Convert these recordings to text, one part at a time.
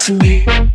to me.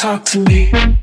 Talk to me.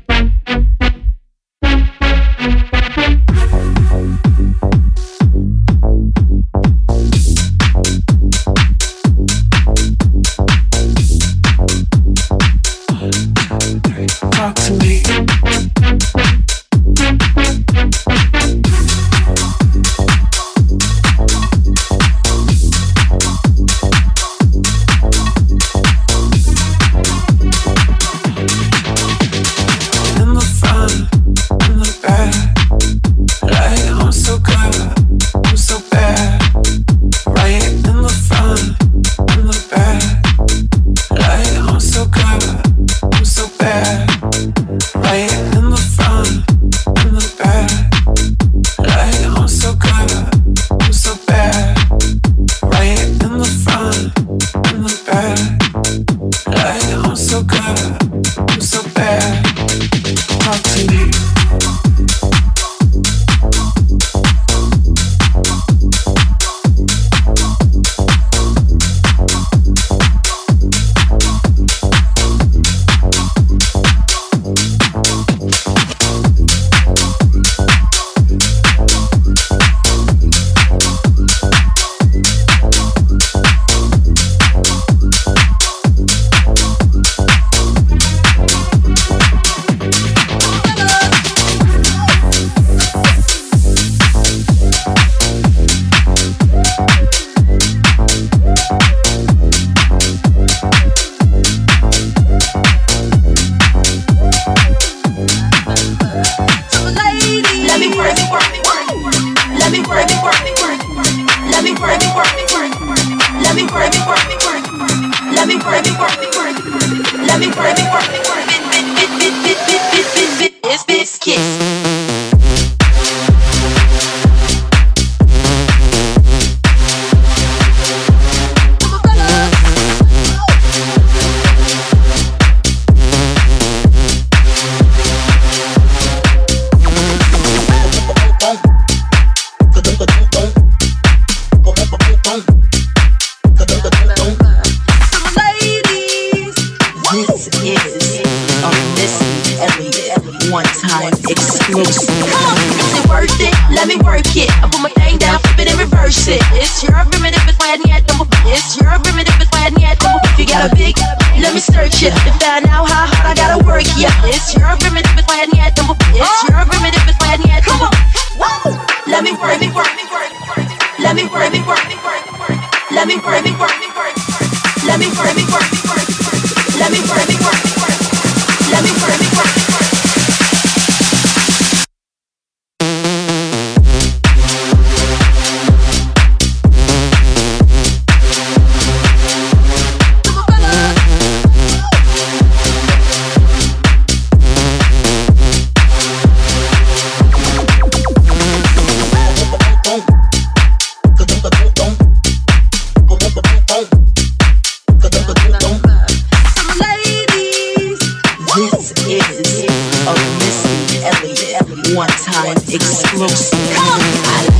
explosive. Come on.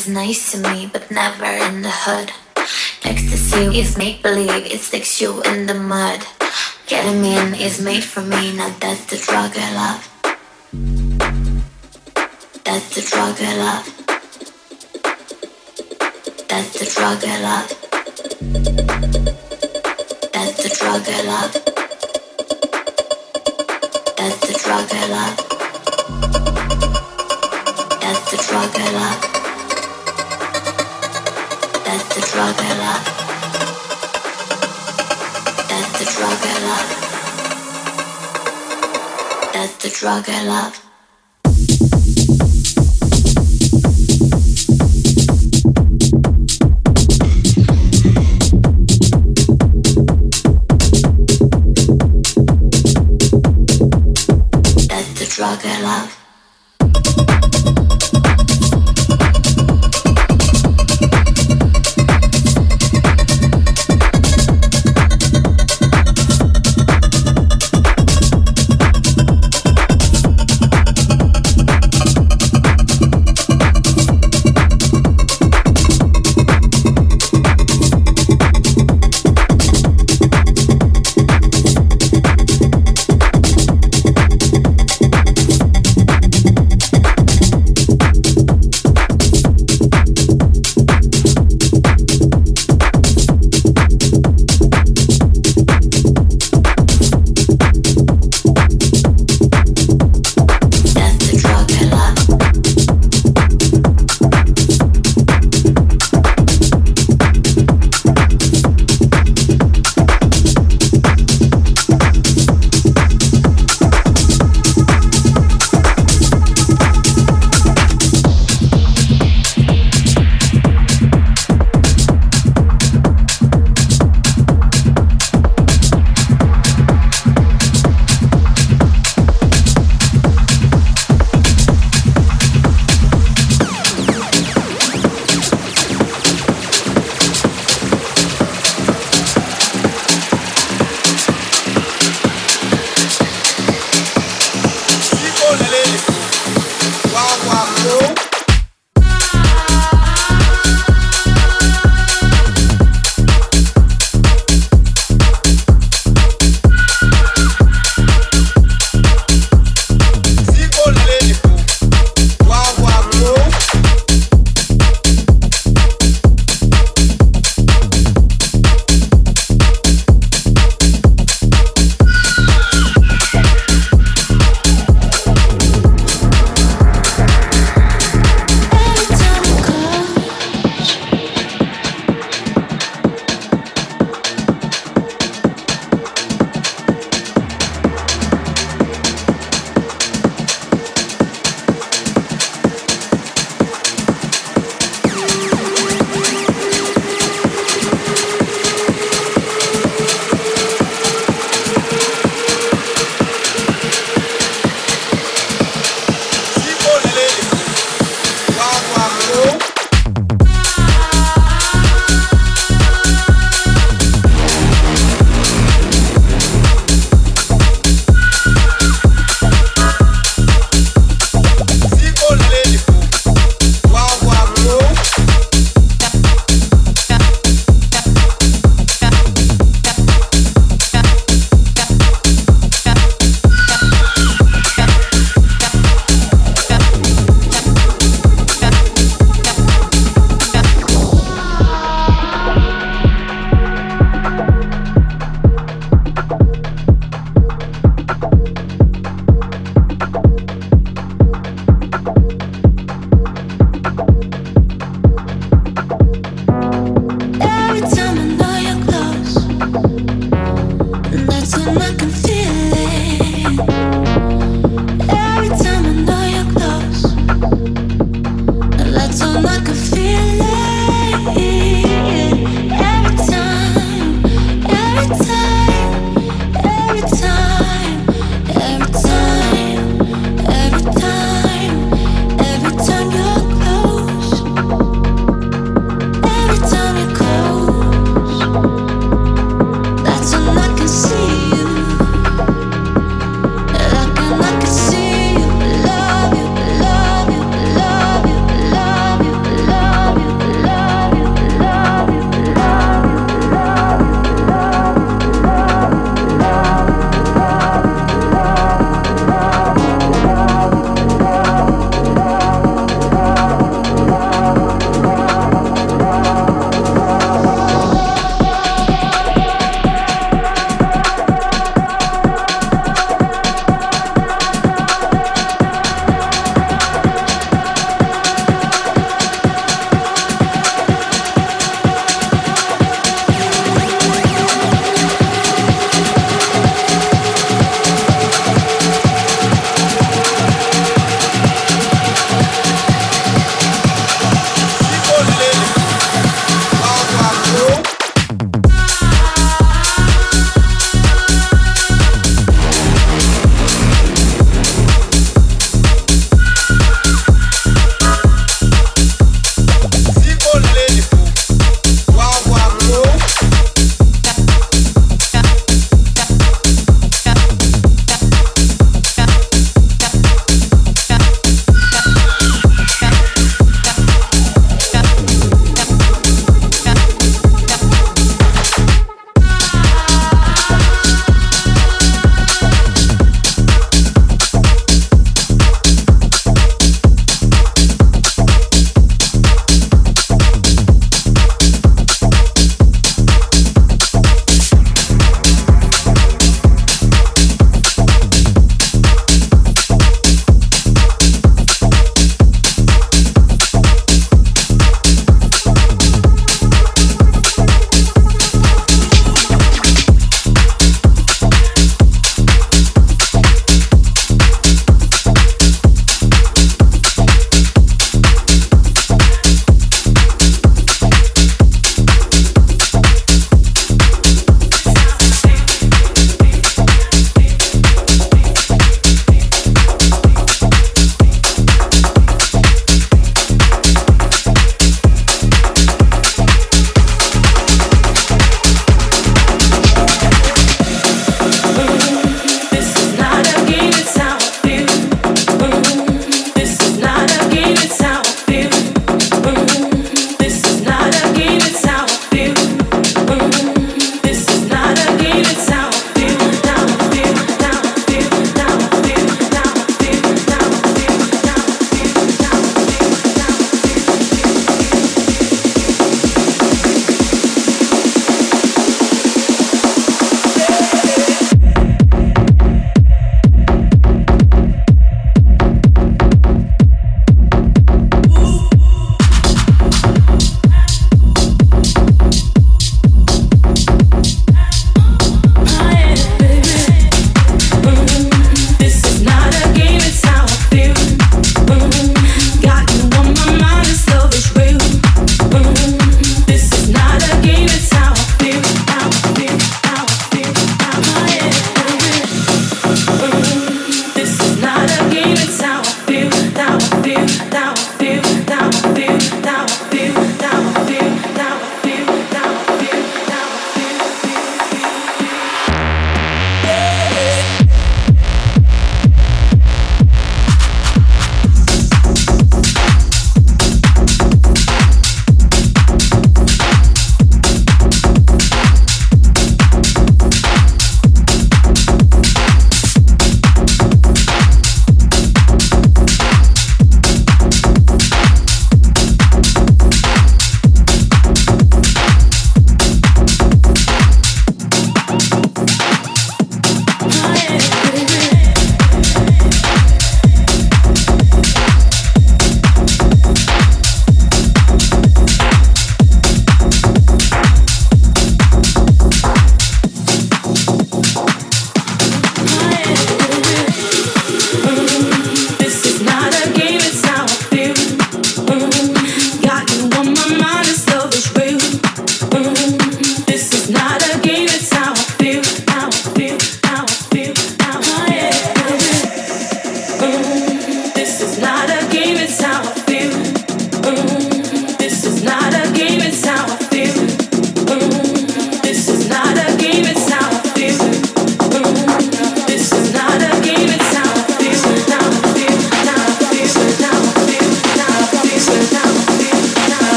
is nice to me, but never in the hood. Ecstasy is make believe, it sticks you in the mud. Ketamine is made for me, now that's the drug I love. That's the drug I love. That's the drug I love. That's the drug I love. That's the drug I love. That's the drug I love. That's the drug I love. That's the drug I love. That's the drug I love.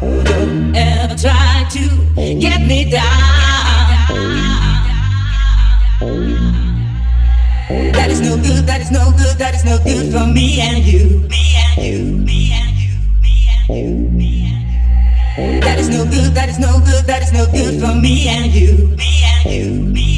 Don't ever try to get me down. That is no good, that is no good, that is no good for me and you. That is no good, that is no good, that is no good for me and you. Me and you, me and you.